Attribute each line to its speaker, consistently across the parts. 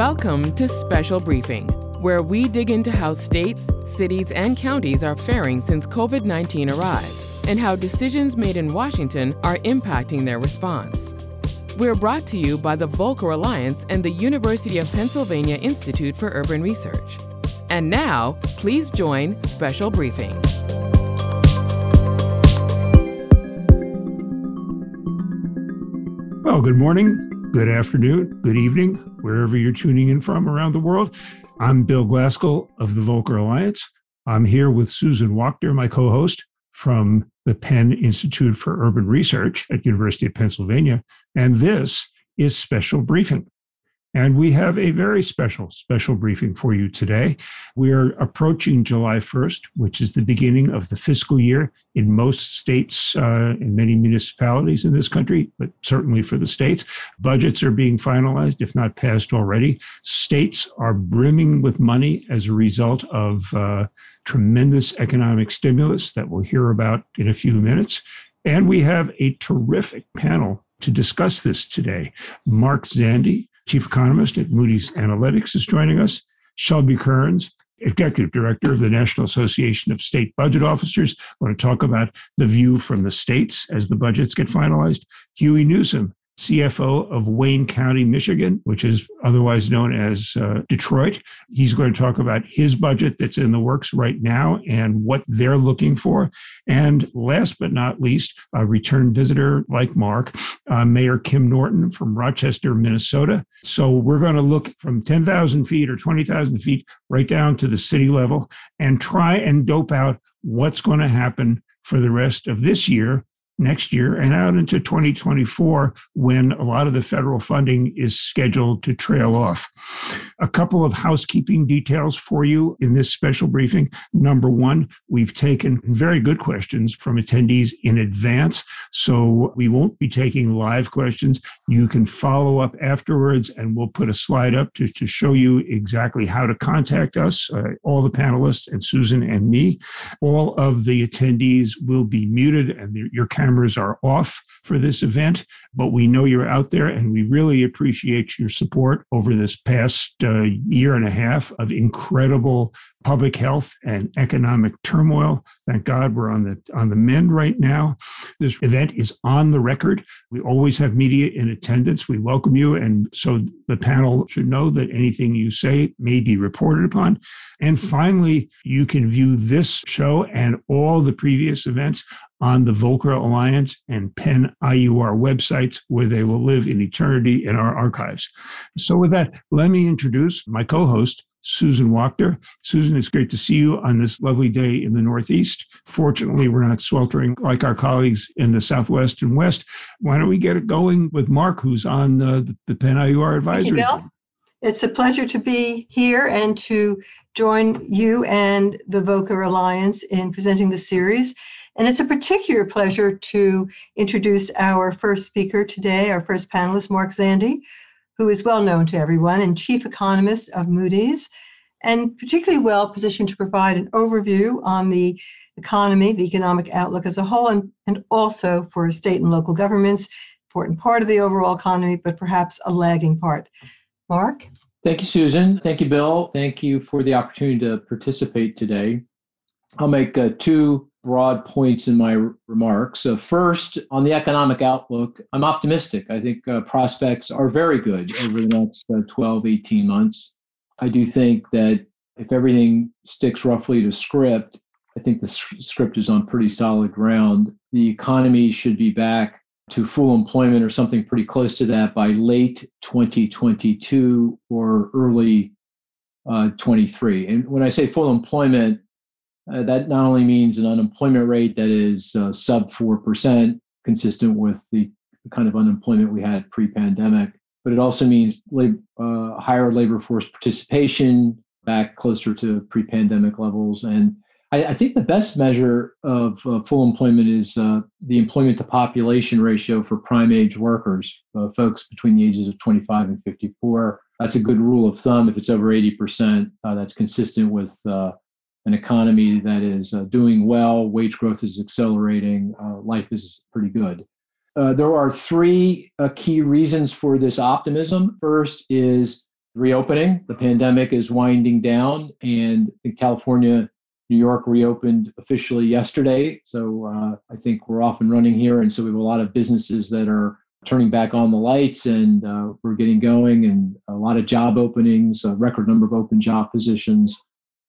Speaker 1: Welcome to Special Briefing, where we dig into how states, cities, and counties are faring since COVID 19 arrived and how decisions made in Washington are impacting their response. We're brought to you by the Volcker Alliance and the University of Pennsylvania Institute for Urban Research. And now, please join Special Briefing.
Speaker 2: Well, good morning, good afternoon, good evening, wherever you're tuning in from around the world. I'm Bill Glasgall of the Volcker Alliance. I'm here with Susan Wachter, my co host from the Penn Institute for Urban Research at University of Pennsylvania. And this is Special Briefing. And we have a very special, special briefing for you today. We are approaching July 1st, which is the beginning of the fiscal year in most states uh, and many municipalities in this country, but certainly for the states. Budgets are being finalized, if not passed already. States are brimming with money as a result of uh, tremendous economic stimulus that we'll hear about in a few minutes. And we have a terrific panel to discuss this today. Mark Zandi, chief economist at Moody's Analytics, is joining us. Shelby Kerns, executive director of the National Association of State Budget Officers. I want to talk about the view from the states as the budgets get finalized. Hughey Newsome, CFO of Wayne County, Michigan, which is otherwise known as uh, Detroit. He's going to talk about his budget that's in the works right now and what they're looking for. And last but not least, a return visitor like Mark, uh, Mayor Kim Norton from Rochester, Minnesota. So we're going to look from 10,000 feet or 20,000 feet right down to the city level and try and dope out what's going to happen for the rest of this year next year and out into 2024 when a lot of the federal funding is scheduled to trail off. A couple of housekeeping details for you in this special briefing. Number one, we've taken very good questions from attendees in advance, so we won't be taking live questions. You can follow up afterwards, and we'll put a slide up to, to show you exactly how to contact us, uh, all the panelists, and Susan and me. All of the attendees will be muted, and your camera cameras are off for this event, but we know you're out there and we really appreciate your support over this past uh, year and a half of incredible public health and economic turmoil. Thank God we're on the on the mend right now. This event is on the record. We always have media in attendance. We welcome you and so the panel should know that anything you say may be reported upon. And finally, you can view this show and all the previous events on the Volcker Alliance and Penn IUR websites, where they will live in eternity in our archives. So, with that, let me introduce my co host, Susan Wachter. Susan, it's great to see you on this lovely day in the Northeast. Fortunately, we're not sweltering like our colleagues in the Southwest and West. Why don't we get it going with Mark, who's on the, the Penn IUR advisory?
Speaker 3: Thank you, Bill. It's a pleasure to be here and to join you and the Volcker Alliance in presenting the series. And it's a particular pleasure to introduce our first speaker today, our first panelist, Mark Zandi, who is well known to everyone and chief economist of Moody's, and particularly well positioned to provide an overview on the economy, the economic outlook as a whole, and, and also for state and local governments, important part of the overall economy, but perhaps a lagging part. Mark?
Speaker 4: Thank you, Susan. Thank you, Bill. Thank you for the opportunity to participate today. I'll make uh, two broad points in my remarks. Uh, first, on the economic outlook, I'm optimistic. I think uh, prospects are very good over the next uh, 12, 18 months. I do think that if everything sticks roughly to script, I think the script is on pretty solid ground. The economy should be back to full employment or something pretty close to that by late 2022 or early uh, 23. And when I say full employment, uh, that not only means an unemployment rate that is uh, sub 4%, consistent with the kind of unemployment we had pre pandemic, but it also means lab, uh, higher labor force participation back closer to pre pandemic levels. And I, I, think the best measure of uh, full employment is uh, the employment to population ratio for prime age workers, uh, folks between the ages of 25 and 54. That's a good rule of thumb. If it's over 80%, that's consistent with an economy that is uh, doing well, wage growth is accelerating, uh, life is pretty good. Uh, there are three uh, key reasons for this optimism. First is reopening. The pandemic is winding down, and California, New York reopened officially yesterday. So uh, I think we're off and running here. And so we have a lot of businesses that are turning back on the lights and uh, we're getting going and a lot of job openings, a record number of open job positions.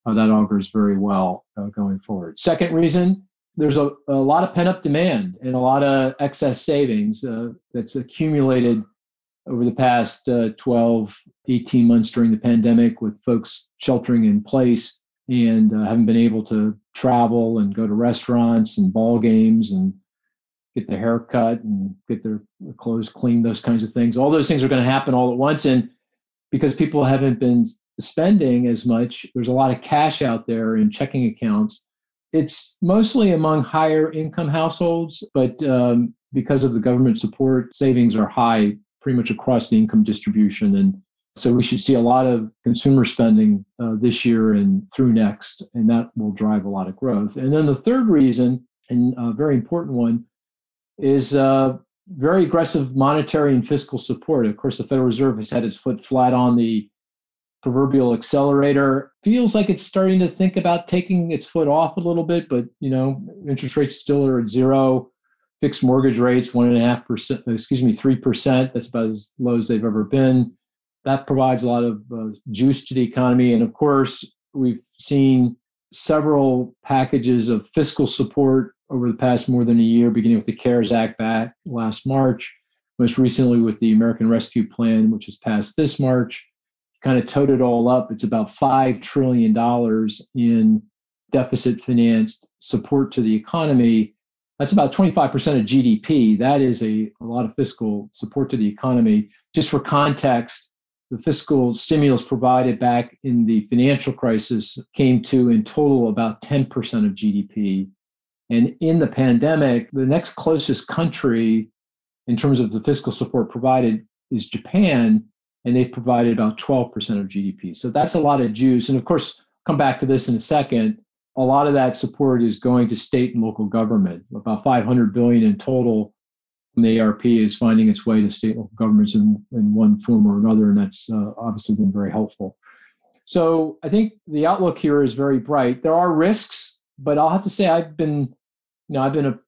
Speaker 4: Uh, that augurs very well uh, going forward. Second reason, there's a, a lot of pent up demand and a lot of excess savings uh, that's accumulated over the past uh, 12, 18 months during the pandemic with folks sheltering in place and uh, haven't been able to travel and go to restaurants and ball games and get their hair cut and get their clothes cleaned, those kinds of things. All those things are going to happen all at once. And because people haven't been spending as much, there's a lot of cash out there in checking accounts. It's mostly among higher income households, but um, because of the government support, savings are high pretty much across the income distribution. And so we should see a lot of consumer spending uh, this year and through next, and that will drive a lot of growth. And then the third reason, and a very important one, is uh, very aggressive monetary and fiscal support. Of course, the Federal Reserve has had its foot flat on the proverbial accelerator. Feels like it's starting to think about taking its foot off a little bit, but you know, interest rates still are at zero. Fixed mortgage rates one and a half percent, excuse me, three percent. That's about as low as they've ever been that provides a lot of uh, juice to the economy. And of course, we've seen several packages of fiscal support over the past more than a year, beginning with the CARES Act back last March, most recently with the American Rescue Plan, which was passed this March. Kind of totaled it all up. It's about $5 trillion in deficit financed support to the economy. That's about 25% of GDP. That is a, a lot of fiscal support to the economy. Just for context, the fiscal stimulus provided back in the financial crisis came to, in total, about 10% of GDP. And in the pandemic, the next closest country in terms of the fiscal support provided is Japan, and they've provided about 12% of GDP. So that's a lot of juice. And of course, come back to this in a second. A lot of that support is going to state and local government, about 500 billion in total and the ARP is finding its way to state and local governments in, in one form or another, and that's uh, obviously been very helpful. So I think the outlook here is very bright. There are risks, but I'll have to say I've been, you know, I've been a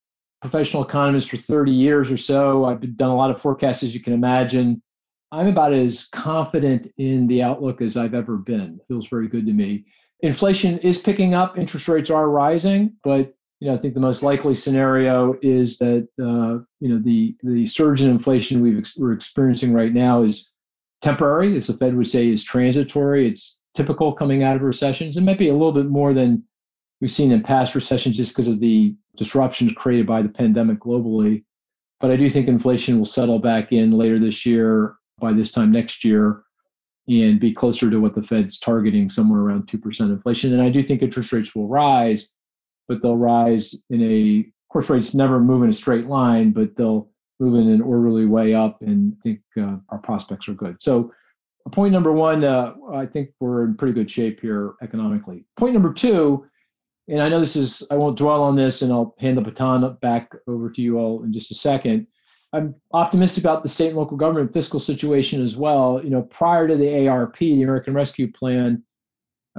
Speaker 4: professional economist for 30 years or so. I've done a lot of forecasts, as you can imagine. I'm about as confident in the outlook as I've ever been. It feels very good to me. Inflation is picking up, interest rates are rising, but you know, I think the most likely scenario is that uh, you know the the surge in inflation we ex- we're experiencing right now is temporary, as the Fed would say, is transitory. It's typical coming out of recessions. It might be a little bit more than we've seen in past recessions, just because of the disruptions created by the pandemic globally. But I do think inflation will settle back in later this year, by this time next year, and be closer to what the Fed's targeting, somewhere around two percent inflation. And I do think interest rates will rise but they'll rise in a, of course, rates never move in a straight line, but they'll move in an orderly way up, and I think uh, our prospects are good. So, point number one, uh, I think we're in pretty good shape here economically. Point number two, and I know this is, I won't dwell on this, and I'll hand the baton back over to you all in just a second. I'm optimistic about the state and local government fiscal situation as well. You know, prior to the ARP, the American Rescue Plan,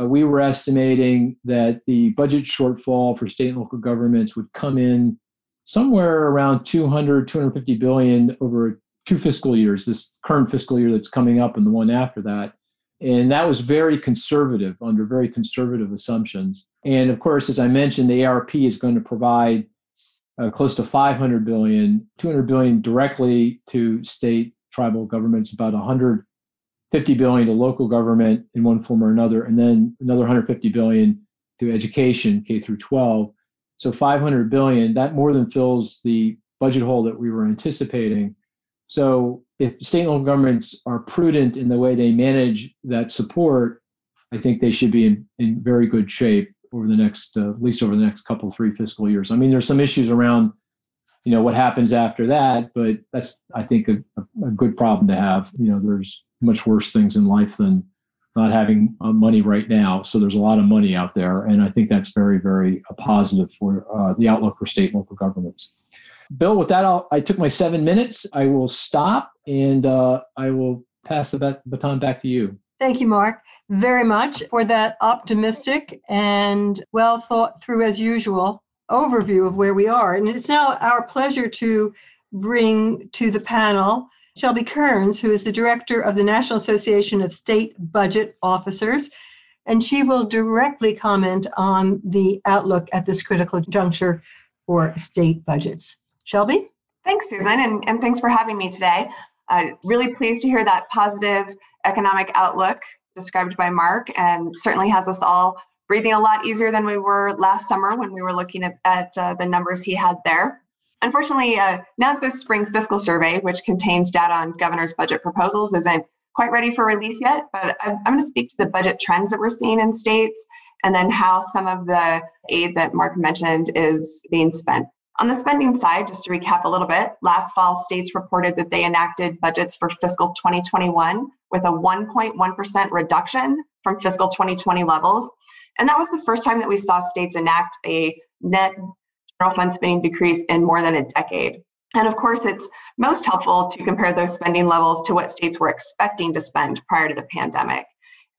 Speaker 4: uh, we were estimating that the budget shortfall for state and local governments would come in somewhere around 200 250 billion over two fiscal years this current fiscal year that's coming up and the one after that and that was very conservative under very conservative assumptions and of course as i mentioned the arp is going to provide uh, close to 500 billion 200 billion directly to state tribal governments about 150 billion to local government in one form or another, and then another 150 billion to education, K through 12. So 500 billion, that more than fills the budget hole that we were anticipating. So if state and local governments are prudent in the way they manage that support, I think they should be in, in very good shape over the next, uh, at least over the next couple, three fiscal years. I mean, there's some issues around, you know, what happens after that, but that's, I think, a, a good problem to have. You know, there's much worse things in life than not having uh, money right now. So there's a lot of money out there, and I think that's very, very uh, positive for uh, the outlook for state and local governments. Bill, with that, I'll, i took my seven minutes. I will stop, and uh, I will pass the baton back to you.
Speaker 3: Thank you, Mark, very much for that optimistic and well thought through, as usual, overview of where we are. And it's now our pleasure to bring to the panel Shelby Kerns, who is the director of the National Association of State Budget Officers. And she will directly comment on the outlook at this critical juncture for state budgets. Shelby?
Speaker 5: Thanks, Susan, and, and thanks for having me today. Uh, really pleased to hear that positive economic outlook described by Mark, and certainly has us all breathing a lot easier than we were last summer when we were looking at, at uh, the numbers he had there. Unfortunately, uh, NASBO's spring fiscal survey, which contains data on governor's budget proposals, isn't quite ready for release yet, but I'm, I'm going to speak to the budget trends that we're seeing in states and then how some of the aid that Mark mentioned is being spent. On the spending side, just to recap a little bit, last fall states reported that they enacted budgets for fiscal 2021 with a 1.1% reduction from fiscal 2020 levels. And that was the first time that we saw states enact a net general fund spending decrease in more than a decade. And of course, it's most helpful to compare those spending levels to what states were expecting to spend prior to the pandemic.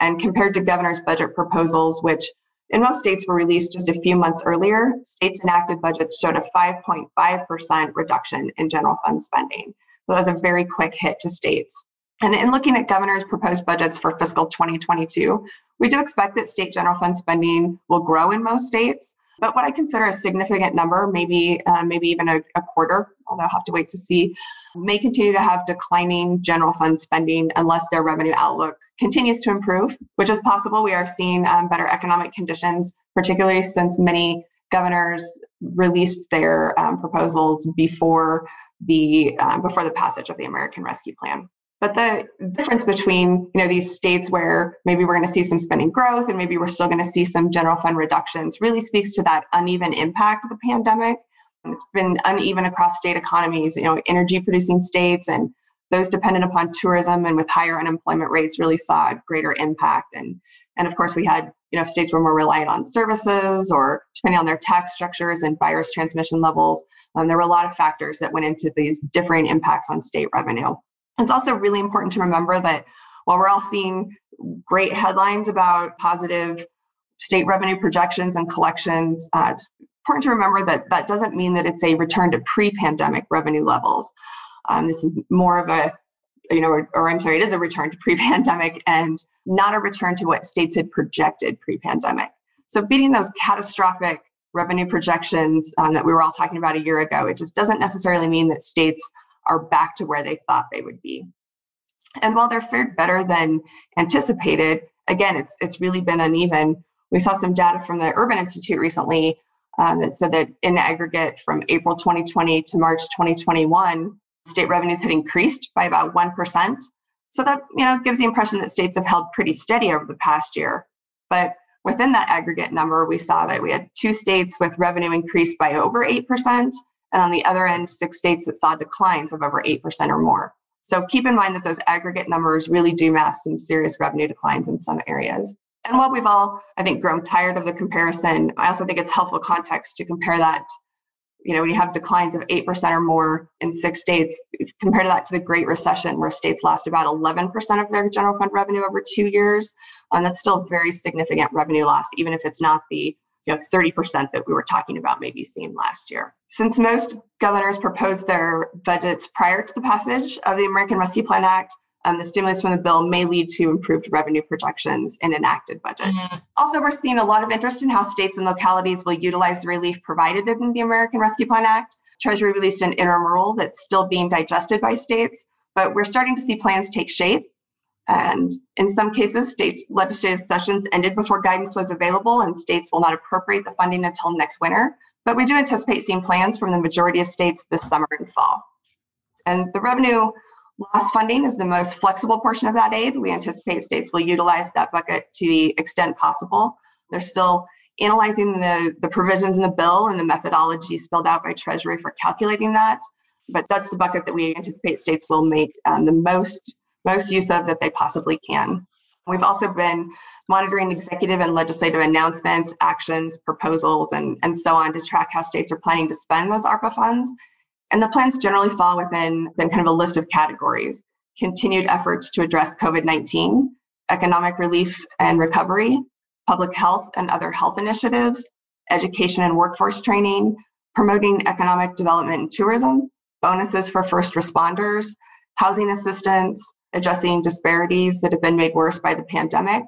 Speaker 5: And compared to governor's budget proposals, which in most states were released just a few months earlier, states enacted budgets showed a 5.5% reduction in general fund spending. So that was a very quick hit to states. And in looking at governor's proposed budgets for fiscal 2022, we do expect that state general fund spending will grow in most states, but what I consider a significant number, maybe uh, maybe even a, a, quarter, although I'll have to wait to see, may continue to have declining general fund spending unless their revenue outlook continues to improve, which is possible. We are seeing um, better economic conditions, particularly since many governors released their um, proposals before the um, before the passage of the American Rescue Plan. But the difference between you know these states where maybe we're going to see some spending growth and maybe we're still going to see some general fund reductions really speaks to that uneven impact of the pandemic. It's been uneven across state economies. You know, energy producing states and those dependent upon tourism and with higher unemployment rates really saw a greater impact. And and of course we had you know states were more reliant on services or depending on their tax structures and virus transmission levels, um, there were a lot of factors that went into these differing impacts on state revenue. It's also really important to remember that while we're all seeing great headlines about positive state revenue projections and collections, uh, it's important to remember that that doesn't mean that it's a return to pre-pandemic revenue levels. Um, this is more of a you know, or, or, I'm sorry, it is a return to pre-pandemic and not a return to what states had projected pre-pandemic. So beating those catastrophic revenue projections um, that we were all talking about a year ago, it just doesn't necessarily mean that states are back to where they thought they would be. And while they're fared better than anticipated, again, it's it's really been uneven. We saw some data from the Urban Institute recently um, that said that in aggregate from April 2020 to March 2021, state revenues had increased by about 1%. So that you know gives the impression that states have held pretty steady over the past year. But within that aggregate number, we saw that we had two states with revenue increased by over 8% and on the other end, six states that saw declines of over 8% or more. So keep in mind that those aggregate numbers really do mask some serious revenue declines in some areas. And while we've all, I think, grown tired of the comparison, I also think it's helpful context to compare that. You know, when you have declines of 8% or more in six states, compare that to the Great Recession, where states lost about 11% of their general fund revenue over two years. And that's still very significant revenue loss, even if it's not the you know 30% that we were talking about maybe seeing last year. Since most governors proposed their budgets prior to the passage of the American Rescue Plan Act, um, the stimulus from the bill may lead to improved revenue projections in enacted budgets. Mm-hmm. Also, we're seeing a lot of interest in how states and localities will utilize the relief provided in the American Rescue Plan Act. Treasury released an interim rule that's still being digested by states, but we're starting to see plans take shape and in some cases, state legislative sessions ended before guidance was available, and states will not appropriate the funding until next winter. But we do anticipate seeing plans from the majority of states this summer and fall. And the revenue loss funding is the most flexible portion of that aid. We anticipate states will utilize that bucket to the extent possible. They're still analyzing the, the provisions in the bill and the methodology spelled out by Treasury for calculating that. But that's the bucket that we anticipate states will make um, the most most use of that they possibly can. We've also been monitoring executive and legislative announcements, actions, proposals, and, and so on to track how states are planning to spend those ARPA funds. And the plans generally fall within then kind of a list of categories. Continued efforts to address COVID 19, economic relief and recovery, public health and other health initiatives, education and workforce training, promoting economic development and tourism, bonuses for first responders, housing assistance, addressing disparities that have been made worse by the pandemic,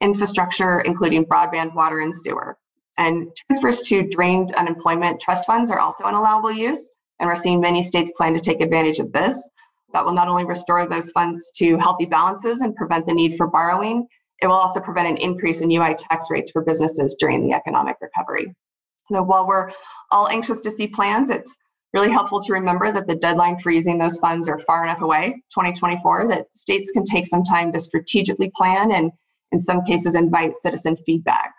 Speaker 5: infrastructure, including broadband, water, and sewer. And transfers to drained unemployment trust funds are also an allowable use. And we're seeing many states plan to take advantage of this. That will not only restore those funds to healthy balances and prevent the need for borrowing, it will also prevent an increase in UI tax rates for businesses during the economic recovery. So while we're all anxious to see plans, it's really helpful to remember that the deadline for using those funds are far enough away, 2024, that states can take some time to strategically plan and in some cases invite citizen feedback.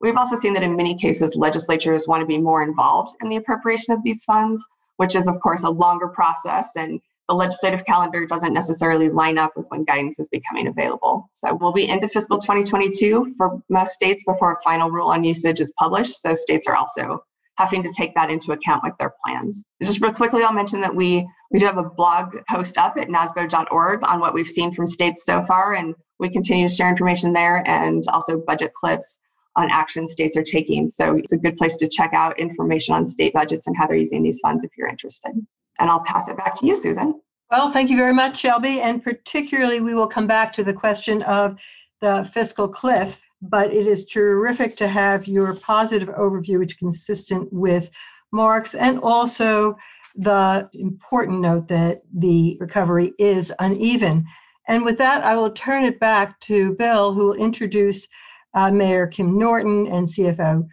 Speaker 5: We've also seen that in many cases, legislatures want to be more involved in the appropriation of these funds, which is, of course, a longer process and the legislative calendar doesn't necessarily line up with when guidance is becoming available. So we'll be into fiscal 2022 for most states before a final rule on usage is published. So states are also having to take that into account with their plans. Just real quickly, I'll mention that we we do have a blog post up at nasbo.org on what we've seen from states so far, and we continue to share information there and also budget clips on action states are taking. So it's a good place to check out information on state budgets and how they're using these funds if you're interested. And I'll pass it back to you, Susan.
Speaker 3: Well, thank you very much, Shelby. And particularly, we will come back to the question of the fiscal cliff. But it is terrific to have your positive overview, which is consistent with Mark's, and also the important note that the recovery is uneven. And with that, I will turn it back to Bill, who will introduce uh, Mayor Kim Norton and CFO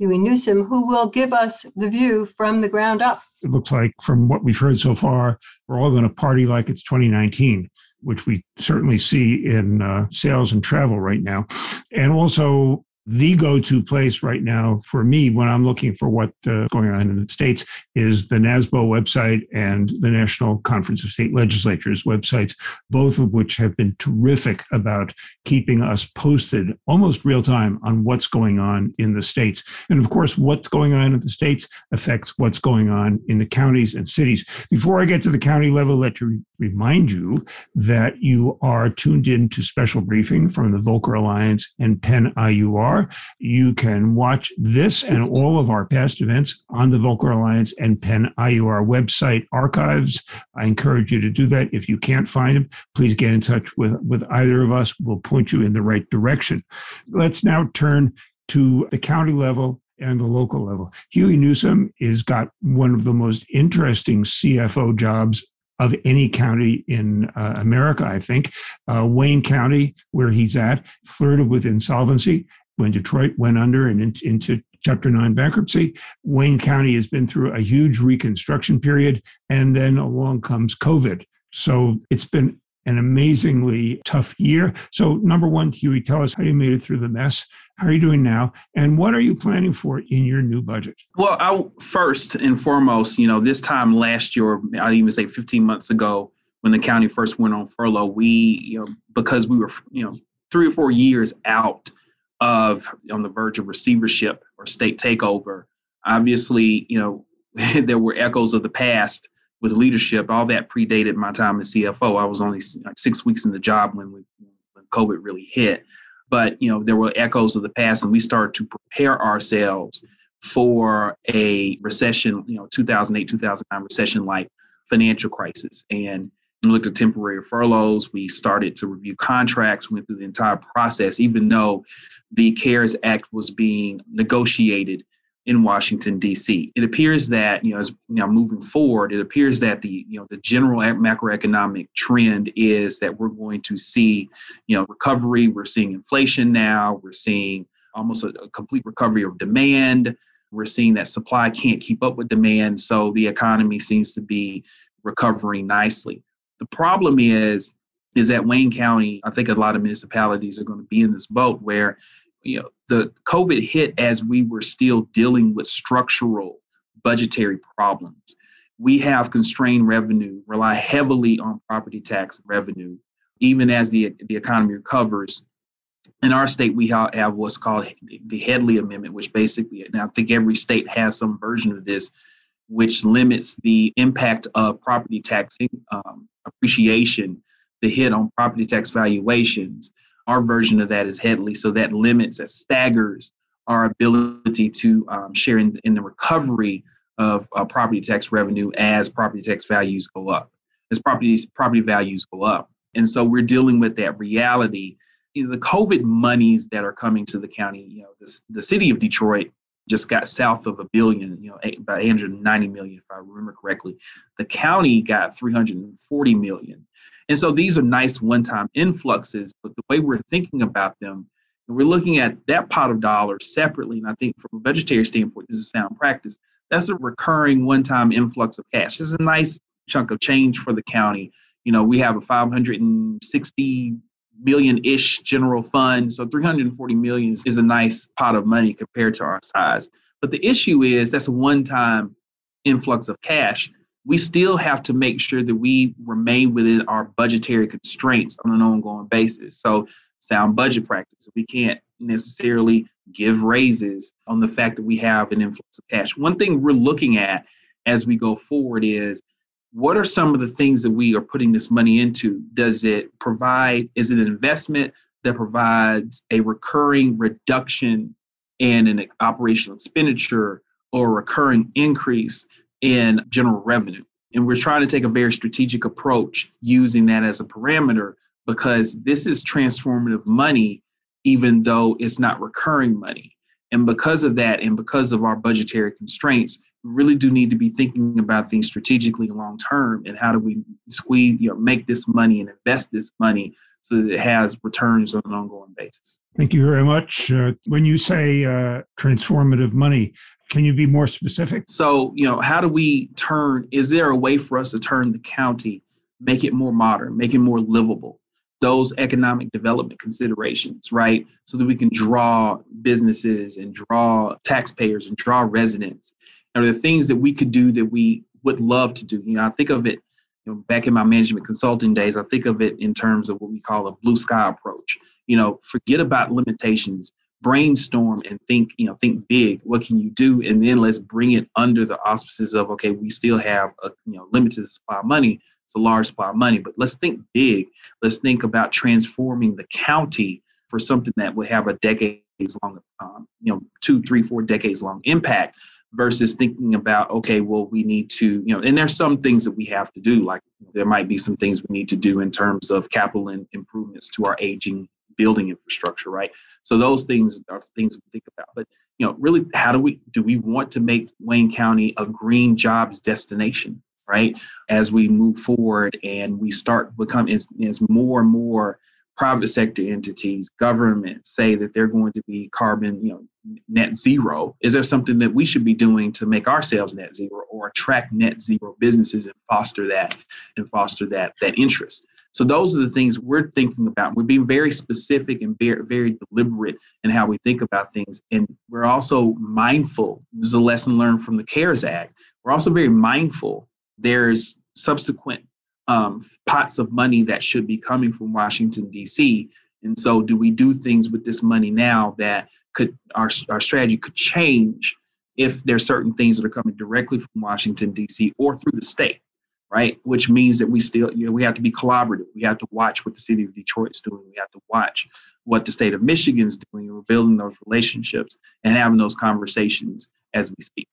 Speaker 3: Hughey Newsome, who will give us the view from the ground up.
Speaker 2: It looks like, from what we've heard so far, we're all going to party like it's 2019, which we certainly see in uh, sales and travel right now. And also, the go-to place right now for me when I'm looking for what's uh, going on in the states is the NASBO website and the National Conference of State Legislatures websites, both of which have been terrific about keeping us posted almost real time on what's going on in the states. And of course, what's going on in the states affects what's going on in the counties and cities. Before I get to the county level, let me remind you that you are tuned in to special briefing from the Volcker Alliance and Penn IUR are. You can watch this and all of our past events on the Volcker Alliance and Penn IUR website archives. I encourage you to do that. If you can't find them, please get in touch with, with either of us. We'll point you in the right direction. Let's now turn to the county level and the local level. Hughey Newsome has got one of the most interesting CFO jobs of any county in uh, America, I think. Uh, Wayne County, where he's at, flirted with insolvency when Detroit went under and in, into Chapter 9 bankruptcy. Wayne County has been through a huge reconstruction period, and then along comes COVID. So it's been an amazingly tough year. So, number one, Hughey, tell us how you made it through the mess. How are you doing now? And what are you planning for in your new budget?
Speaker 6: Well, I, first and foremost, you know, this time last year, I'd even say 15 months ago, when the county first went on furlough, we, you know, because we were, you know, three or four years out of on the verge of receivership or state takeover. Obviously, you know, there were echoes of the past with leadership. All that predated my time as CFO. I was only like six weeks in the job when we, when COVID really hit. But you know, there were echoes of the past, and we started to prepare ourselves for a recession. You know, 2008, 2009 recession like financial crisis, and we looked at temporary furloughs. We started to review contracts, went through the entire process, even though the CARES Act was being negotiated in Washington D.C. It appears that you know, as you know, moving forward, it appears that the you know the general macroeconomic trend is that we're going to see you know recovery. We're seeing inflation now. We're seeing almost a, a complete recovery of demand. We're seeing that supply can't keep up with demand, so the economy seems to be recovering nicely. The problem is is that Wayne County, I think a lot of municipalities are going to be in this boat where you know the COVID hit as we were still dealing with structural budgetary problems. We have constrained revenue, rely heavily on property tax revenue, even as the, the economy recovers. In our state, we have what's called the Headlee Amendment, which basically, and I think every state has some version of this, which limits the impact of property tax um, appreciation, the hit on property tax valuations Our version of that is Headlee. So that limits, that staggers our ability to um, share in, in, the recovery of uh, property tax revenue as property tax values go up, as property property values go up. And so we're dealing with that reality. You know, the COVID monies that are coming to the county, you know, this, the city of Detroit just got south of a billion, you know, about 890 million, if I remember correctly. The county got 340 million. And so these are nice one time influxes, but the way we're thinking about them, we're looking at that pot of dollars separately. And I think from a budgetary standpoint, this is sound practice. That's a recurring one time influx of cash. It's a nice chunk of change for the county. You know, we have a 560 million ish general fund. So 340 million is a nice pot of money compared to our size. But the issue is that's a one time influx of cash. We still have to make sure that we remain within our budgetary constraints on an ongoing basis. So, sound budget practice. We can't necessarily give raises on the fact that we have an influx of cash. One thing we're looking at as we go forward is what are some of the things that we are putting this money into? Does it provide, is it an investment that provides a recurring reduction in an operational expenditure or a recurring increase in general revenue? And we're trying to take a very strategic approach using that as a parameter because this is transformative money, even though it's not recurring money. And because of that, and because of our budgetary constraints, really do need to be thinking about things strategically long term and how do we squeeze you know make this money and invest this money so that it has returns on an ongoing basis.
Speaker 2: Thank you very much. Uh, when you say uh, transformative money can you be more specific?
Speaker 6: So you know how do we turn is there a way for us to turn the county make it more modern make it more livable? Those economic development considerations, right? So that we can draw businesses and draw taxpayers and draw residents are the things that we could do that we would love to do. You know, I think of it, you know, back in my management consulting days, I think of it in terms of what we call a blue sky approach. You know, forget about limitations, brainstorm and think, you know, think big. What can you do? And then let's bring it under the auspices of, okay, we still have a you know limited supply of money. It's a large supply of money, but let's think big. Let's think about transforming the county for something that will have a decades long, um, you know, two, three, four decades long impact versus thinking about okay well we need to you know and there's some things that we have to do like there might be some things we need to do in terms of capital and improvements to our aging building infrastructure right? So those things are things we think about but you know really how do we do we want to make wayne county a green jobs destination right? As we move forward and we start become as, as more and more private sector entities, government say that they're going to be carbon, you know, net zero. Is there something that we should be doing to make ourselves net zero or attract net zero businesses and foster that and foster that that interest? So those are the things we're thinking about. We're being very specific and very, very deliberate in how we think about things. And we're also mindful. This is a lesson learned from the CARES Act. We're also very mindful. There's subsequent um, pots of money that should be coming from Washington, D.C. And so, do we do things with this money now that could our, our strategy could change if there's certain things that are coming directly from Washington, D.C. or through the state, right? Which means that we still, you know, we have to be collaborative. We have to watch what the city of Detroit's doing. We have to watch what the state of Michigan's doing. We're building those relationships and having those conversations as we speak.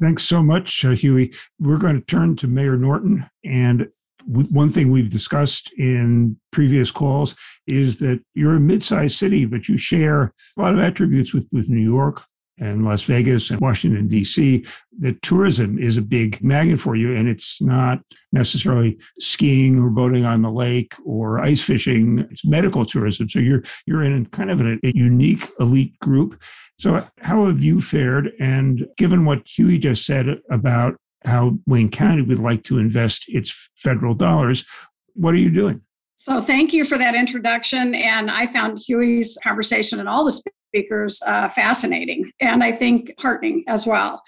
Speaker 2: Thanks so much, uh, Hughey. We're going to turn to Mayor Norton and one thing we've discussed in previous calls is that you're a mid-sized city, but you share a lot of attributes with, with New York and Las Vegas and Washington, D.C., that tourism is a big magnet for you. And it's not necessarily skiing or boating on the lake or ice fishing, it's medical tourism. So you're, you're in kind of a, a unique elite group. So, how have you fared? And given what Hughey just said about how Wayne County would like to invest its federal dollars. What are you doing?
Speaker 7: So, thank you for that introduction. And I found Hughey's conversation and all the speakers uh, fascinating and I think heartening as well.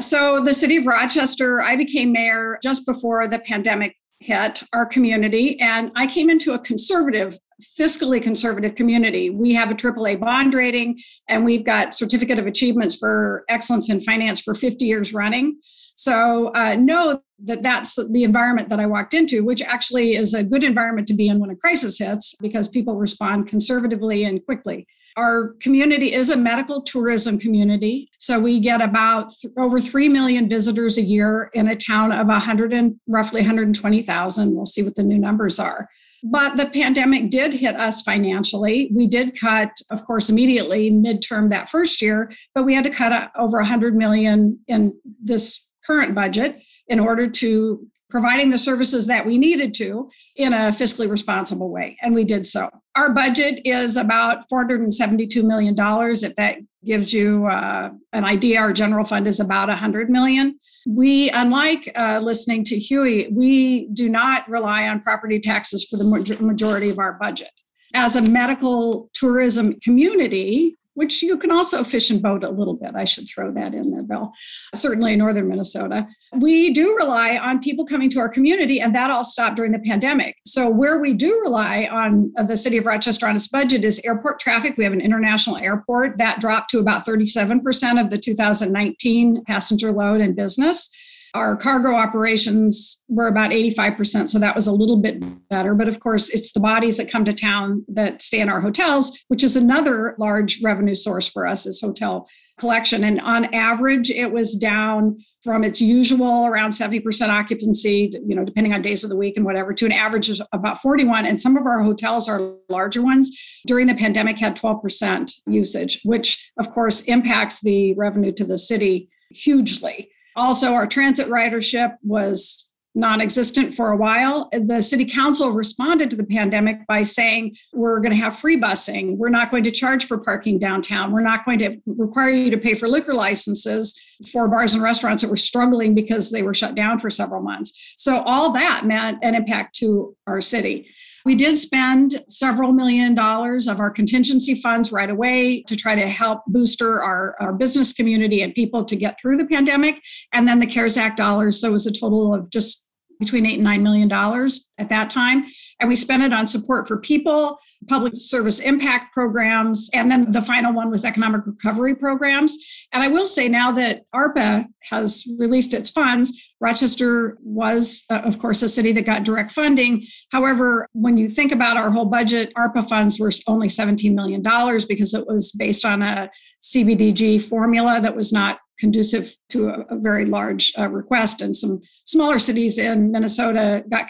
Speaker 7: So, the city of Rochester, I became mayor just before the pandemic hit our community, and I came into a conservative fiscally conservative community. We have a AAA bond rating and we've got certificate of achievements for excellence in finance for 50 years running. So uh, know that that's the environment that I walked into, which actually is a good environment to be in when a crisis hits because people respond conservatively and quickly. Our community is a medical tourism community. So we get about th- over 3 million visitors a year in a town of 100 and roughly 120,000. We'll see what the new numbers are. But the pandemic did hit us financially. We did cut, of course, immediately midterm that first year, but we had to cut uh, over 100 million in this current budget in order to providing the services that we needed to in a fiscally responsible way. And we did so. Our budget is about $472 million. If that gives you uh, an idea, our general fund is about 100 million. We, unlike uh, listening to Hughey, we do not rely on property taxes for the majority of our budget. As a medical tourism community, which you can also fish and boat a little bit. I should throw that in there, Bill. Certainly in northern Minnesota. We do rely on people coming to our community, and that all stopped during the pandemic. So, where we do rely on uh, the city of Rochester on its budget is airport traffic. We have an international airport that dropped to about 37% of the 2019 passenger load in business. Our cargo operations were about 85%, so that was a little bit better. But of course, it's the bodies that come to town that stay in our hotels, which is another large revenue source for us is hotel collection. And on average, it was down from its usual around 70% occupancy, you know, depending on days of the week and whatever, to an average of about 41. And some of our hotels are larger ones during the pandemic had 12% usage, which of course impacts the revenue to the city hugely. Also, our transit ridership was non existent for a while. The city council responded to the pandemic by saying, We're going to have free busing. We're not going to charge for parking downtown. We're not going to require you to pay for liquor licenses for bars and restaurants that were struggling because they were shut down for several months. So, all that meant an impact to our city. We did spend several million dollars of our contingency funds right away to try to help booster our, our business community and people to get through the pandemic. And then the CARES Act dollars. So it was a total of just between eight and nine million dollars at that time. And we spent it on support for people, public service impact programs, and then the final one was economic recovery programs. And I will say now that ARPA has released its funds, Rochester was, uh, of course, a city that got direct funding. However, when you think about our whole budget, ARPA funds were only $17 million because it was based on a CBDG formula that was not conducive to a, a very large uh, request. And some smaller cities in Minnesota got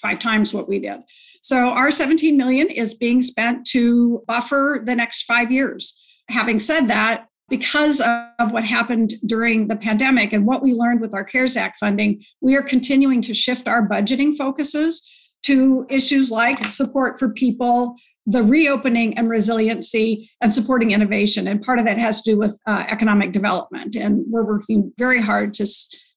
Speaker 7: five times what we did. So our 17 million is being spent to buffer the next five years. Having said that, because of what happened during the pandemic and what we learned with our CARES Act funding, we are continuing to shift our budgeting focuses to issues like support for people, the reopening and resiliency, and supporting innovation. And part of that has to do with uh, economic development. And we're working very hard to,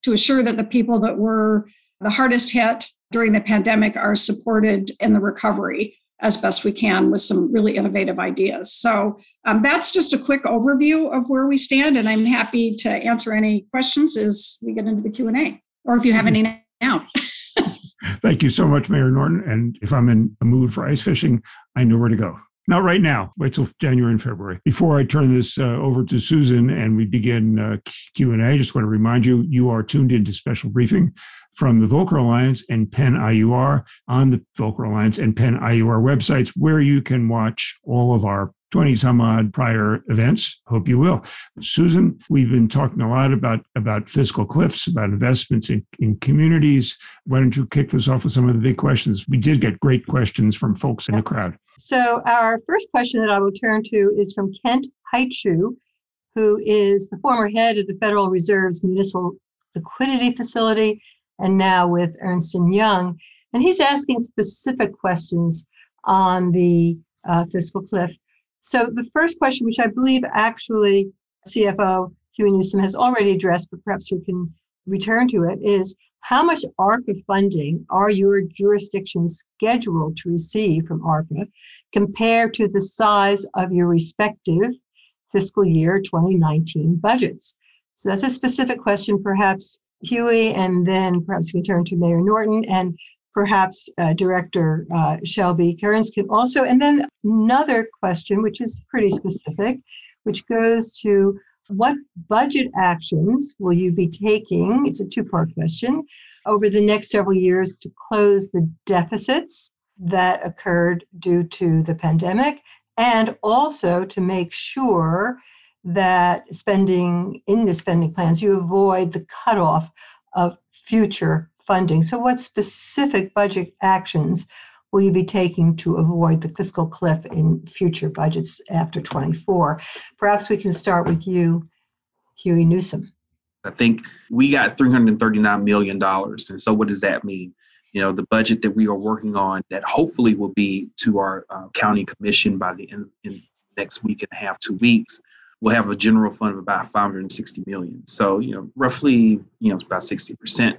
Speaker 7: to assure that the people that were the hardest hit during the pandemic are supported in the recovery as best we can with some really innovative ideas. So um, that's just a quick overview of where we stand, and I'm happy to answer any questions as we get into the Q and A, or if you have any now.
Speaker 2: Thank you so much, Mayor Norton. And if I'm in a mood for ice fishing, I know where to go. Not right now. Wait till January and February. Before I turn this uh, over to Susan and we begin uh, Q and A, just want to remind you you are tuned into special briefing from the Volcker Alliance and Penn IUR on the Volcker Alliance and Penn IUR websites, where you can watch all of our 20 some odd prior events. Hope you will. Susan, we've been talking a lot about, about fiscal cliffs, about investments in, in communities. Why don't you kick this off with some of the big questions? We did get great questions from folks in the crowd.
Speaker 3: So, our first question that I will turn to is from Kent Hiteshew, who is the former head of the Federal Reserve's Municipal Liquidity Facility and now with Ernst & Young. And he's asking specific questions on the uh, fiscal cliff. So the first question, which I believe actually CFO Hughey Newsome has already addressed, but perhaps we can return to it, is how much ARPA funding are your jurisdictions scheduled to receive from ARPA compared to the size of your respective fiscal year 2019 budgets? So that's a specific question, perhaps Hughey, and then perhaps we turn to Mayor Norton. And perhaps uh, Director uh, Shelby Kerns can also. And then another question, which is pretty specific, which goes to what budget actions will you be taking? It's a two part question over the next several years to close the deficits that occurred due to the pandemic and also to make sure that spending in the spending plans you avoid the cutoff of future funding. So, what specific budget actions will you be taking to avoid the fiscal cliff in future budgets after 24? Perhaps we can start with you, Hughey Newsome.
Speaker 6: I think we got $339 million. And so, what does that mean? You know, the budget that we are working on that hopefully will be to our uh, county commission by the end in next week and a half, two weeks, we'll have a general fund of about 560 million. So, you know, roughly, you know, about 60%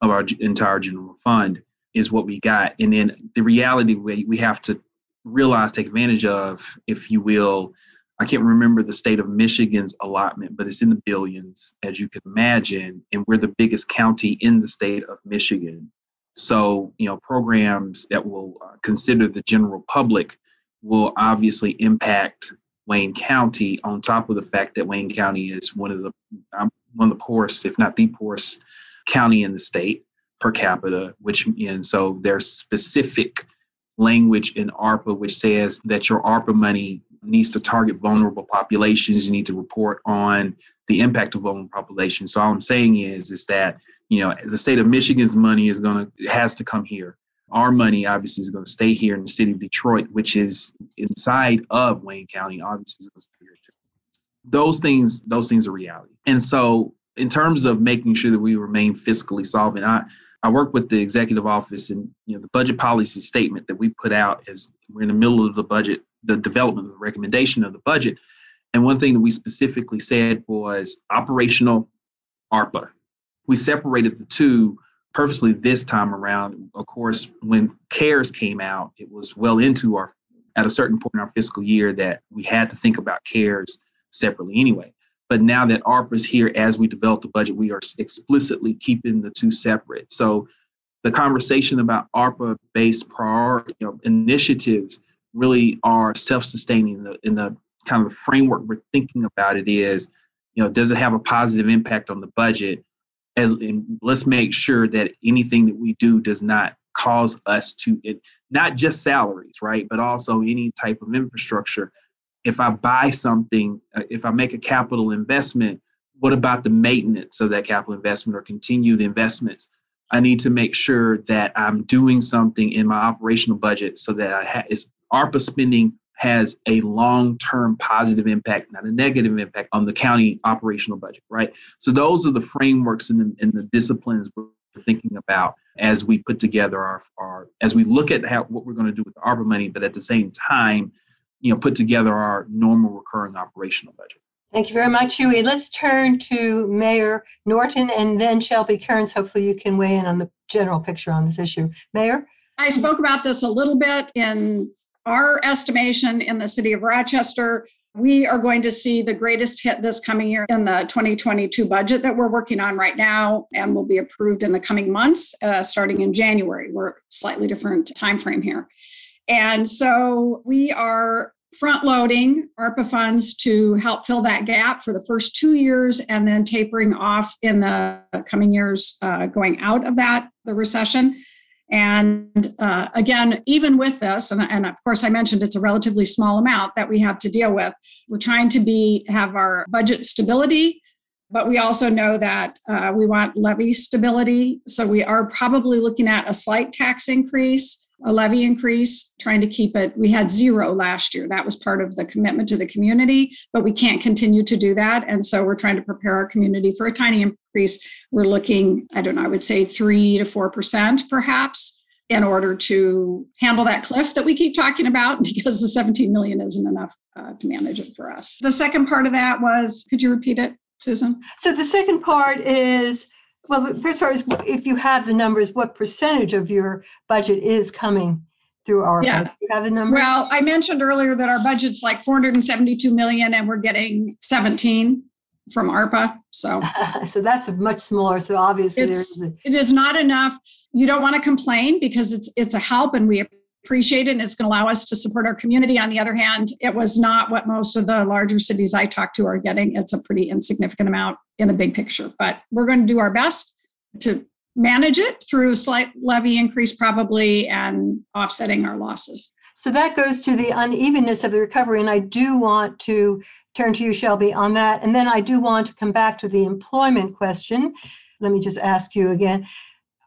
Speaker 6: of our entire general fund is what we got. And then the reality we, we have to realize, take advantage of, if you will, I can't remember the state of Michigan's allotment, but it's in the billions, as you can imagine. And we're the biggest county in the state of Michigan. So, you know, programs that will uh, consider the general public will obviously impact Wayne County, on top of the fact that Wayne County is one of the um, one of the poorest, if not the poorest, county in the state per capita. Which and so there's specific language in ARPA which says that your ARPA money needs to target vulnerable populations. You need to report on the impact of vulnerable populations. So all I'm saying is is that you know the state of Michigan's money is going to has to come here our money obviously is going to stay here in the city of Detroit, which is inside of Wayne County. Obviously, those things those things are reality. And so, in terms of making sure that we remain fiscally solvent, I I work with the executive office, and you know the budget policy statement that we put out as we're in the middle of the budget, the development of the recommendation of the budget. And one thing that we specifically said was operational ARPA. We separated the two purposely this time around. Of course, when CARES came out, it was well into our at a certain point in our fiscal year that we had to think about CARES separately anyway. But now that ARPA is here, as we develop the budget, we are explicitly keeping the two separate. So the conversation about ARPA-based priority you know, initiatives really are self-sustaining. In the, in the kind of the framework we're thinking about it is, you know, does it have a positive impact on the budget? as let's make sure that anything that we do does not cause us to it, not just salaries right but also any type of infrastructure if i buy something uh, if i make a capital investment what about the maintenance of that capital investment or continued investments i need to make sure that i'm doing something in my operational budget so that i ha- arpa spending has a long-term positive impact, not a negative impact on the county operational budget, right? So those are the frameworks and the, and the disciplines we're thinking about as we put together our, our as we look at how what we're going to do with the ARPA money, but at the same time, you know, put together our normal recurring operational budget.
Speaker 3: Thank you very much, Hughey. Let's turn to Mayor Norton and then Shelby Kerns. Hopefully, you can weigh in on the general picture on this issue. Mayor?
Speaker 7: I spoke about this a little bit in our estimation in the city of Rochester, we are going to see the greatest hit this coming year in the 2022 budget that we're working on right now and will be approved in the coming months, uh, starting in January. We're slightly different time frame here. And so we are front loading ARPA funds to help fill that gap for the first two years and then tapering off in the coming years uh, going out of that, the recession. And uh, again, even with this, and, and, of course, I mentioned it's a relatively small amount that we have to deal with. We're trying to be have our budget stability, but we also know that uh, we want levy stability. So we are probably looking at a slight tax increase a levy increase, trying to keep it. We had zero last year. That was part of the commitment to the community, but we can't continue to do that. And so we're trying to prepare our community for a tiny increase. We're looking, I don't know, I would say three to 4% perhaps in order to handle that cliff that we keep talking about because the 17 million isn't enough uh, to manage it for us. The second part of that was, could you repeat it, Susan?
Speaker 3: So the second part is well, the first part is if you have the numbers, what percentage of your budget is coming through our
Speaker 7: yeah.
Speaker 3: you have the numbers?
Speaker 7: Well, I mentioned earlier that our budget's like 472 million and we're getting 17. from ARPA. So,
Speaker 3: so that's much smaller. So obviously,
Speaker 7: it's, a- it is not enough. You don't want to complain because it's it's a help, and we appreciate it, and it's going to allow us to support our community. On the other hand, it was not what most of the larger cities I talk to are getting. It's a pretty insignificant amount in the big picture, but we're going to do our best to manage it through a slight levy increase, probably, and offsetting our losses.
Speaker 3: So that goes to the unevenness of the recovery. And I do want to turn to you, Shelby, on that. And then I do want to come back to the employment question. Let me just ask you again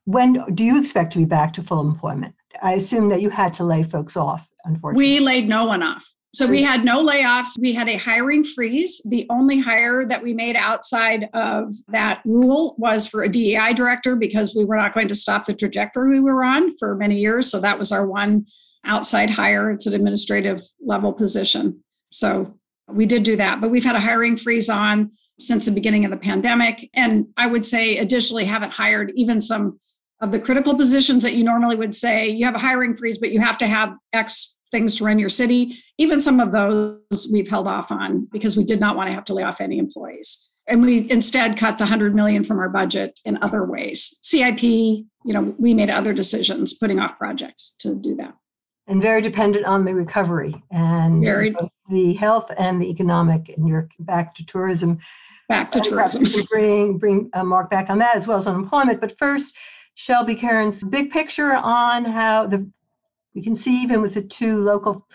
Speaker 3: when do you expect to be back to full employment? I assume that you had to lay folks off, unfortunately.
Speaker 7: We laid no one off. So we had no layoffs. We had a hiring freeze. The only hire that we made outside of that rule was for a DEI director because we were not going to stop the trajectory we were on for many years. So that was our one outside hire. It's an administrative level position. So we did do that, but we've had a hiring freeze on since the beginning of the pandemic. And I would say additionally haven't hired even some of the critical positions that you normally would say you have a hiring freeze, but you have to have X things to run your city. Even some of those we've held off on because we did not want to have to lay off any employees. And we instead cut the 100 million from our budget in other ways. CIP, you know, we made other decisions putting off projects to do that.
Speaker 3: And very dependent on the recovery and very, the health and the economic. And you're back to tourism.
Speaker 7: Back to tourism.
Speaker 3: Bring bring uh, Mark back on that as well as unemployment. But first, Shelby Kerns big picture on how the we can see even with the two local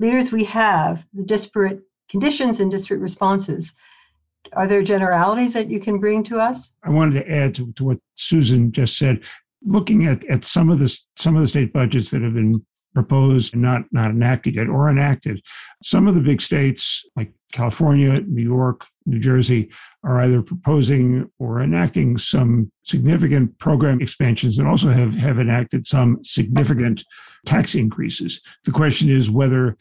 Speaker 3: leaders we have, the disparate conditions and disparate responses. Are there generalities that you can bring to us?
Speaker 2: I wanted to add to, to what Susan just said. Looking at, at some of the some of the state budgets that have been proposed and not not enacted yet or enacted, some of the big states like California, New York, New Jersey are either proposing or enacting some significant program expansions and also have, have enacted some significant tax increases. The question is whether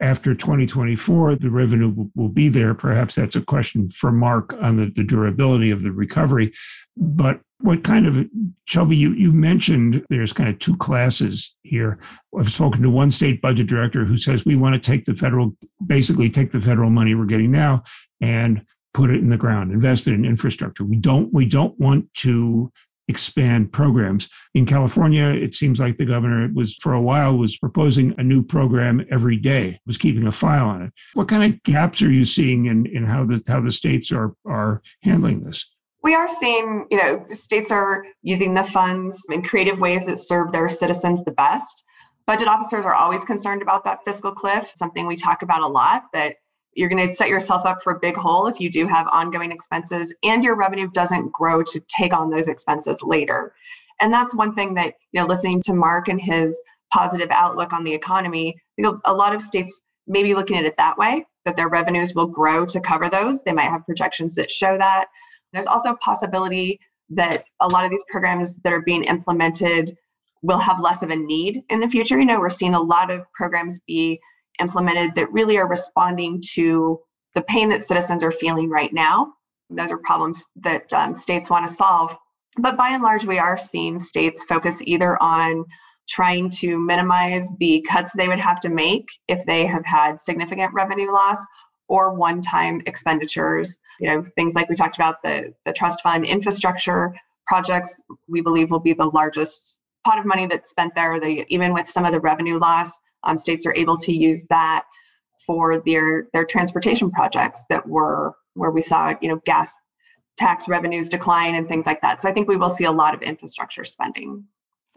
Speaker 2: after 2024 the revenue will, be there. Perhaps that's a question for Mark on the, the durability of the recovery. But what kind of Shelby, you, you mentioned there's kind of two classes here. I've spoken to one state budget director who says we want to take the federal, basically take the federal money we're getting now and put it in the ground, invest it in infrastructure. We don't we don't want to expand programs. In California, it seems like the governor was for a while was proposing a new program every day, was keeping a file on it. What kind of gaps are you seeing in, in how the how the states are are handling this?
Speaker 5: We are seeing, you know, states are using the funds in creative ways that serve their citizens the best. Budget officers are always concerned about that fiscal cliff, something we talk about a lot that you're going to set yourself up for a big hole if you do have ongoing expenses and your revenue doesn't grow to take on those expenses later. And that's one thing that, you know, listening to Mark and his positive outlook on the economy, you know, a lot of states may be looking at it that way, that their revenues will grow to cover those. They might have projections that show that. There's also a possibility that a lot of these programs that are being implemented will have less of a need in the future. You know, we're seeing a lot of programs be implemented that really are responding to the pain that citizens are feeling right now. Those are problems that um, states want to solve. But by and large, we are seeing states focus either on trying to minimize the cuts they would have to make if they have had significant revenue loss or one-time expenditures you know things like we talked about the the trust fund infrastructure projects we believe will be the largest pot of money that's spent there they even with some of the revenue loss um, states are able to use that for their their transportation projects that were where we saw you know gas tax revenues decline and things like that. So I think we will see a lot of infrastructure spending.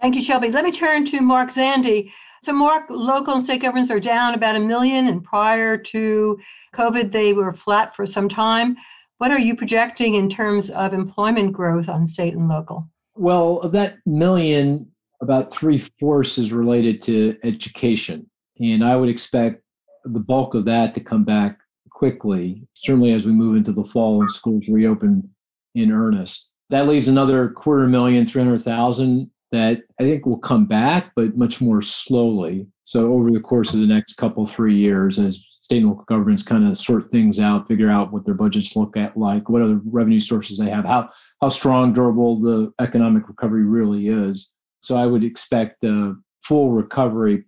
Speaker 3: Thank you, Shelby. Let me turn to Mark Zandi. So, Mark, local and state governments are down about a million, and prior to COVID, they were flat for some time. What are you projecting in terms of employment growth on state and local?
Speaker 4: Well, of that million, about three fourths is related to education. And I would expect the bulk of that to come back quickly, certainly as we move into the fall and schools reopen in earnest. That leaves another quarter million, 300,000 that I think will come back, but much more slowly. So over the course of the next couple, three years, as state and local governments kind of sort things out, figure out what their budgets look at like, what other revenue sources they have, how how strong, durable the economic recovery really is. So I would expect a full recovery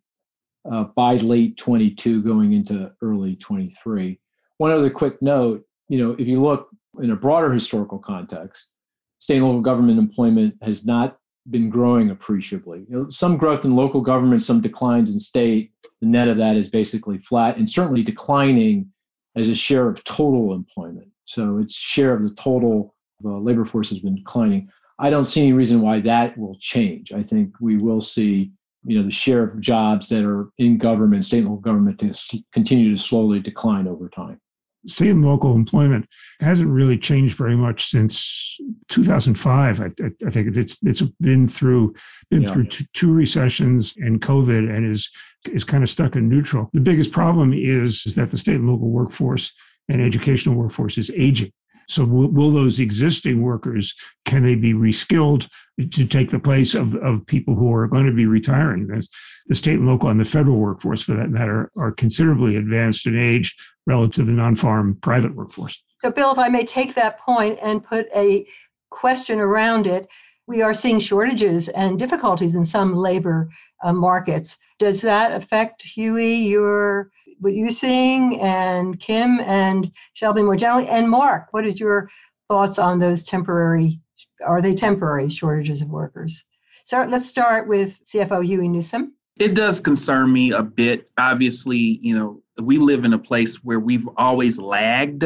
Speaker 4: uh, by late 22 going into early 23. One other quick note, you know, if you look in a broader historical context, state and local government employment has not been growing appreciably. You know, some growth in local government, some declines in state. The net of that is basically flat and certainly declining as a share of total employment. So its share of the total uh, labor force has been declining. I don't see any reason why that will change. I think we will see, you know, the share of jobs that are in government, state and local government, to continue to slowly decline over time
Speaker 2: state and local employment hasn't really changed very much since 2005. I, th- I think it's it's been through been yeah. through two, two recessions and COVID, and is is kind of stuck in neutral. The biggest problem is, is that the state and local workforce and educational workforce is aging. So will, will, those existing workers can they be reskilled to take the place of, of people who are going to be retiring? the state and local and the federal workforce, for that matter, are considerably advanced in age relative to the non-farm private workforce.
Speaker 3: So, Bill, if I may take that point and put a question around it, we are seeing shortages and difficulties in some labor uh, markets. Does that affect Hughey your what you're seeing and Kim and Shelby more generally? And Mark, what is your thoughts on those temporary, are they temporary shortages of workers? So let's start with CFO Hughey Newsome.
Speaker 6: It does concern me a bit. Obviously, you know, we live in a place where we've always lagged.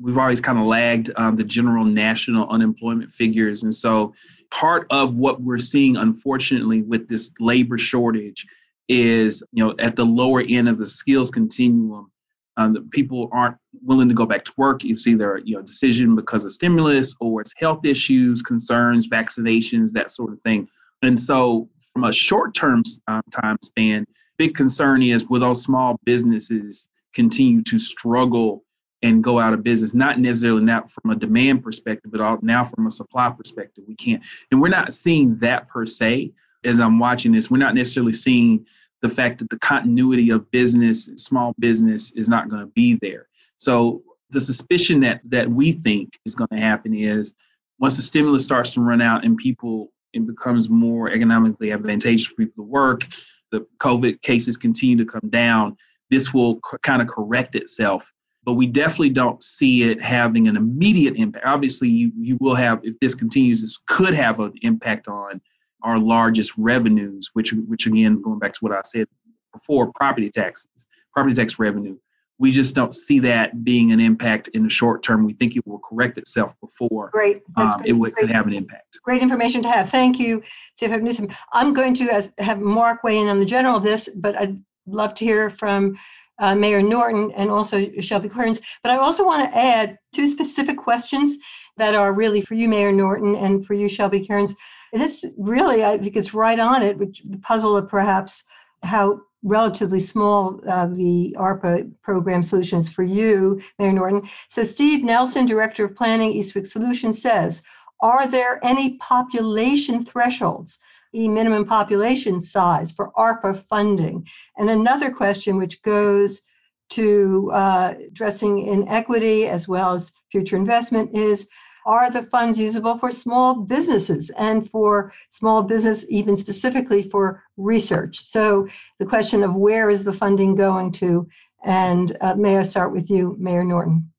Speaker 6: We've always kind of lagged um, the general national unemployment figures. And so part of what we're seeing, unfortunately, with this labor shortage is you know at the lower end of the skills continuum um, people aren't willing to go back to work. It's either you know decision because of stimulus or it's health issues concerns vaccinations that sort of thing. And so from a short-term um, time span big concern is will those small businesses continue to struggle and go out of business? Not necessarily not from a demand perspective but all, now from a supply perspective. We can't and we're not seeing that per se as I'm watching this, we're not necessarily seeing the fact that the continuity of business, small business, is not going to be there. So the suspicion that that we think is going to happen is once the stimulus starts to run out and people it becomes more economically advantageous for people to work, the COVID cases continue to come down. This will c- kind of correct itself but we definitely don't see it having an immediate impact. Obviously, you, you will have, if this continues, this could have an impact on our largest revenues, which which again going back to what I said before, property taxes, property tax revenue. We just don't see that being an impact in the short term. We think it will correct itself before
Speaker 3: great.
Speaker 6: Um, it would, could have an impact.
Speaker 3: Great information to have. Thank you, CFO Newsome. I'm going to as, have Mark weigh in on the general of this, but I'd love to hear from uh, Mayor Norton and also Shelby Kerns. But I also want to add two specific questions that are really for you, Mayor Norton, and for you, Shelby Kerns. This really, I think, is right on it, which the puzzle of perhaps how relatively small uh, the ARPA program solutions for you, Mayor Norton. So Steve Nelson, Director of Planning, Eastwick Solutions, says, are there any population thresholds, e minimum population size for ARPA funding? And another question which goes to uh, addressing inequity as well as future investment is, are the funds usable for small businesses and for small business, even specifically for research? So the question of where is the funding going to? And uh, may I start with you, Mayor Norton?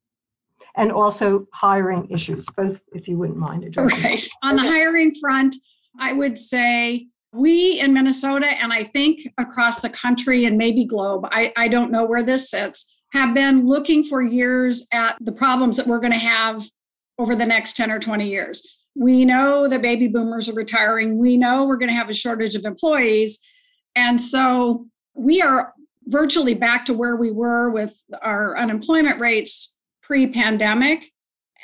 Speaker 3: And also hiring issues, both if you wouldn't mind addressing.
Speaker 7: Right. On the hiring front, I would say we in Minnesota, and I think across the country and maybe globe, I, I don't know where this sits, have been looking for years at the problems that we're going to have over the next 10 or 20 years. We know that baby boomers are retiring. We know we're going to have a shortage of employees. And so we are virtually back to where we were with our unemployment rates pre pandemic.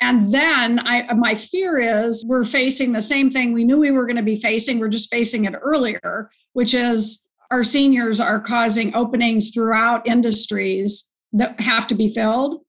Speaker 7: And then I, my fear is we're facing the same thing we knew we were going to be facing. We're just facing it earlier, which is our seniors are causing openings throughout industries that have to be filled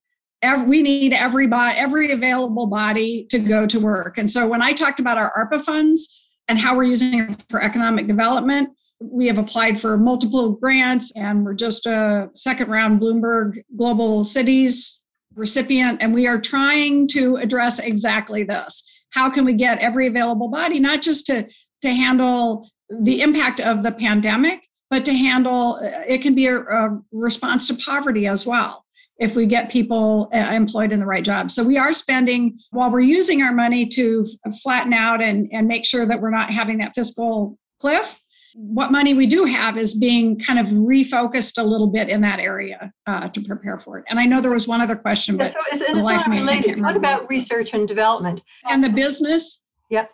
Speaker 7: every, we need everybody, every available body to go to work. And so when I talked about our ARPA funds and how we're using it for economic development, we have applied for multiple grants and we're just a second round Bloomberg Global Cities recipient. And we are trying to address exactly this. How can we get every available body, not just to, to handle the impact of the pandemic, but to handle it can be a, a response to poverty as well if we get people uh, employed in the right jobs. So we are spending while we're using our money to flatten out and, and make sure that we're not having that fiscal cliff. What money we do have is being kind of refocused a little bit in that area uh, to prepare for it. And I know there was one other question, but
Speaker 3: yeah, so it's, it's not related. What about research and development
Speaker 7: and the business?
Speaker 3: Yep.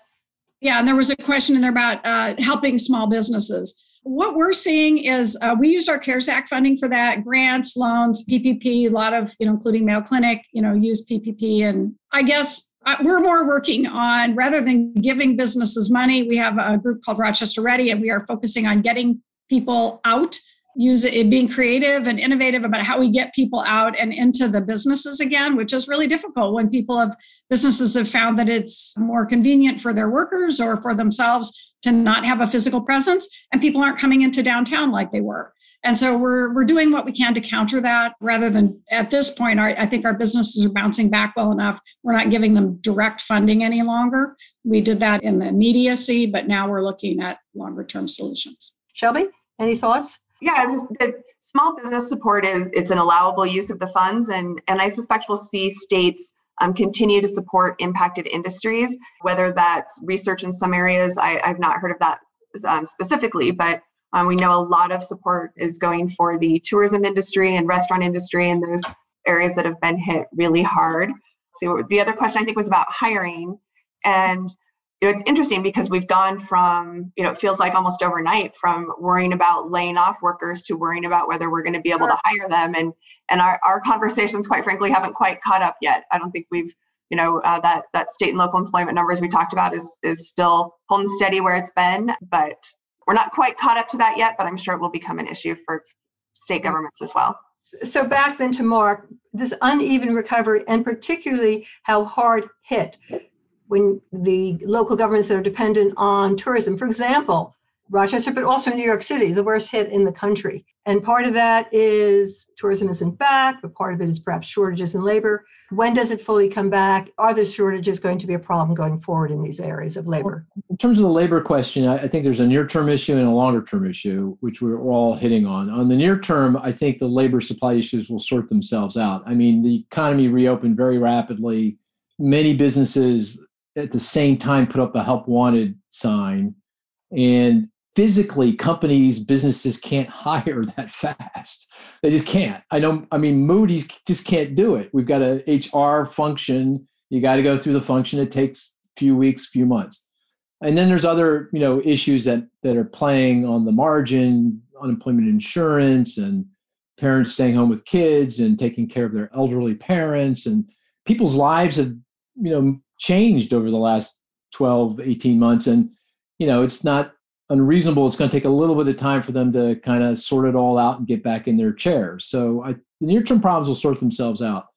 Speaker 7: Yeah, and there was a question in there about uh, helping small businesses what we're seeing is uh, we used our CARES Act funding for that grants, loans, PPP. A lot of, you know, including Mayo Clinic, you know, use PPP. And I guess uh, we're more working on rather than giving businesses money, we have a group called Rochester Ready, and we are focusing on getting people out use it being creative and innovative about how we get people out and into the businesses again which is really difficult when people have businesses have found that it's more convenient for their workers or for themselves to not have a physical presence and people aren't coming into downtown like they were. And so we're we're doing what we can to counter that rather than at this point our, i think our businesses are bouncing back well enough. We're not giving them direct funding any longer. We did that in the immediacy but now we're looking at longer term solutions.
Speaker 3: Shelby any thoughts?
Speaker 5: Yeah, just the small business support is it's an allowable use of the funds, and and I suspect we'll see states um, continue to support impacted industries, whether that's research in some areas. I, I've not heard of that um, specifically, but um, we know a lot of support is going for the tourism industry and restaurant industry and those areas that have been hit really hard. So the other question I think was about hiring, and you know, it's interesting because we've gone from, you know, it feels like almost overnight from worrying about laying off workers to worrying about whether we're going to be able to hire them. And and our, our conversations, quite frankly, haven't quite caught up yet. I don't think we've, you know, uh, that that state and local employment numbers we talked about is is still holding steady where it's been, but we're not quite caught up to that yet. But I'm sure it will become an issue for state governments as well.
Speaker 3: So back then to Mark, this uneven recovery and particularly how hard hit when the local governments that are dependent on tourism, for example, Rochester, but also New York City, the worst hit in the country. And part of that is tourism isn't back, but part of it is perhaps shortages in labor. When does it fully come back? Are the shortages going to be a problem going forward in these areas of labor?
Speaker 4: In terms of the labor question, I think there's a near term issue and a longer term issue, which we're all hitting on. On the near term, I think the labor supply issues will sort themselves out. I mean, the economy reopened very rapidly. Many businesses at the same time put up a help wanted sign. And physically companies businesses can't hire that fast. They just can't. I know i mean moody's just can't do it. We've got a hr function. You got to go through the function. It takes a few weeks few months. And then there's other you know issues that that are playing on the margin unemployment insurance and parents staying home with kids and taking care of their elderly parents. And people's lives have you know changed over the last 12, 18 months. And, you know, it's not unreasonable. It's going to take a little bit of time for them to kind of sort it all out and get back in their chairs. So I, the near term problems will sort themselves out.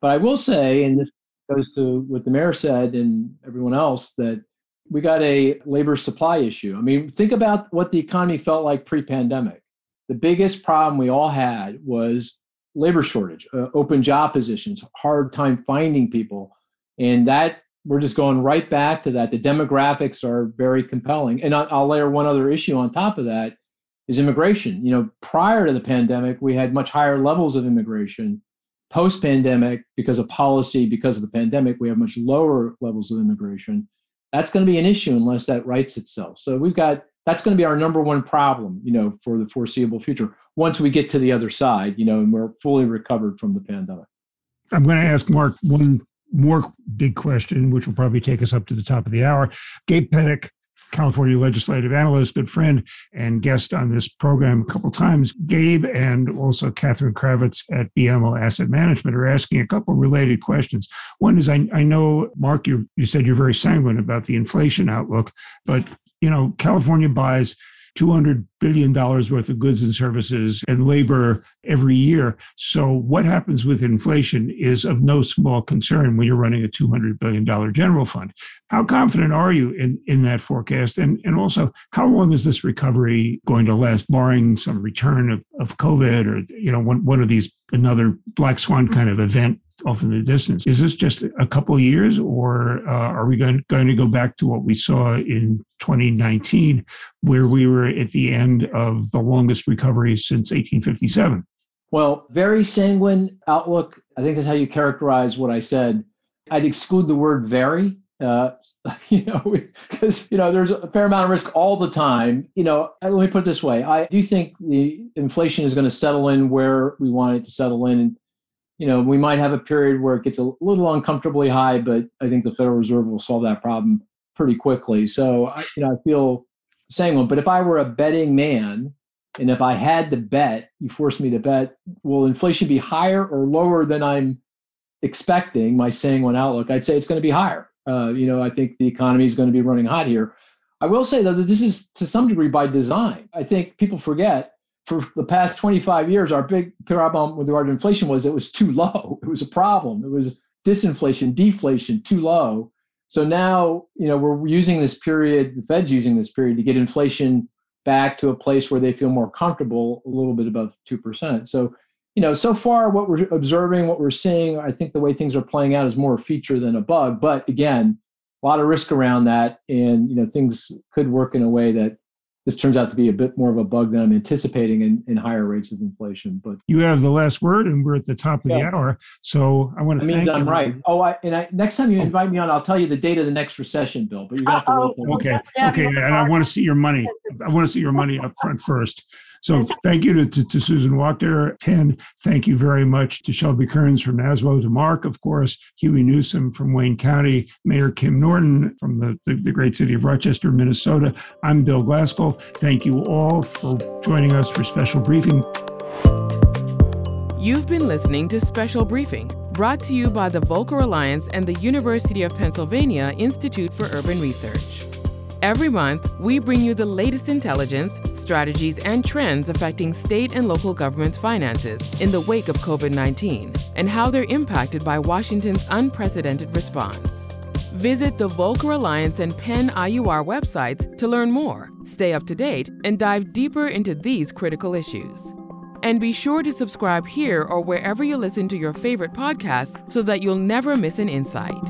Speaker 4: But I will say, and this goes to what the mayor said and everyone else, that we got a labor supply issue. I mean, think about what the economy felt like pre pandemic. The biggest problem we all had was labor shortage, uh, open job positions, hard time finding people. And that we're just going right back to that. The demographics are very compelling. And I'll layer one other issue on top of that is immigration. You know, prior to the pandemic, we had much higher levels of immigration. Post pandemic, because of policy, because of the pandemic, we have much lower levels of immigration. That's going to be an issue unless that rights itself. So we've got that's going to be our number one problem, you know, for the foreseeable future. Once we get to the other side, you know, and we're fully recovered from the pandemic.
Speaker 2: I'm going to ask Mark one more big question, which will probably take us up to the top of the hour. Gabe Petek, California legislative analyst, good friend, and guest on this program a couple times. Gabe and also Catherine Kravitz at BMO Asset Management are asking a couple related questions. One is I, I know, Mark, you, you said you're very sanguine about the inflation outlook, but you know, California buys $200 billion worth of goods and services and labor every year. So, what happens with inflation is of no small concern when you're running a $200 billion general fund. How confident are you in, in that forecast? And, and also, how long is this recovery going to last, barring some return of, of COVID or you know one, one of these another black swan kind of event off in the distance. Is this just a couple years, or uh, are we going, going to go back to what we saw in 2019, where we were at the end of the longest recovery since 1857?
Speaker 4: Well, very sanguine outlook. I think that's how you characterize what I said. I'd exclude the word very. Uh, you know, because you know there's a fair amount of risk all the time. You know, let me put it this way: I do think the inflation is going to settle in where we want it to settle in. You know, we might have a period where it gets a little uncomfortably high, but I think the Federal Reserve will solve that problem pretty quickly. So, I, you know, I feel sanguine. But if I were a betting man, and if I had to bet, you forced me to bet, will inflation be higher or lower than I'm expecting? My sanguine outlook, I'd say it's going to be higher. Uh, you know, I think the economy is going to be running hot here. I will say though that this is to some degree by design. I think people forget for the past 25 years, our big problem with regard to inflation was it was too low. It was a problem. It was disinflation, deflation, too low. So now, you know, we're using this period, the Fed's using this period to get inflation back to a place where they feel more comfortable, a little bit above 2%. So, you know, so far what we're observing, what we're seeing, I think the way things are playing out is more a feature than a bug. But again, a lot of risk around that. And, you know, things could work in a way that this turns out to be a bit more of a bug than I'm anticipating in, in higher rates of inflation. But
Speaker 2: you have the last word, and we're at the top of yeah. the hour. So I want to thank
Speaker 4: I'm
Speaker 2: you.
Speaker 4: right. Oh, I, and I, next time you oh. invite me on, I'll tell you the date of the next recession, Bill. But you got gonna to
Speaker 2: wait. Okay, okay, and I want to see your money. I want to see your money up front first. So thank you to, to, to, Susan Wachter, Penn. Thank you very much to Shelby Kerns from NASBO, to Mark, of course, Hughey Newsome from Wayne County, Mayor Kim Norton from the, the, the great city of Rochester, Minnesota. I'm Bill Glasgall. Thank you all for joining us for Special Briefing.
Speaker 1: You've been listening to Special Briefing, brought to you by the Volcker Alliance and the University of Pennsylvania Institute for Urban Research. Every month, we bring you the latest intelligence, strategies, and trends affecting state and local governments' finances in the wake of COVID 19 and how they're impacted by Washington's unprecedented response. Visit the Volcker Alliance and Penn IUR websites to learn more, stay up to date, and dive deeper into these critical issues. And be sure to subscribe here or wherever you listen to your favorite podcasts so that you'll never miss an insight.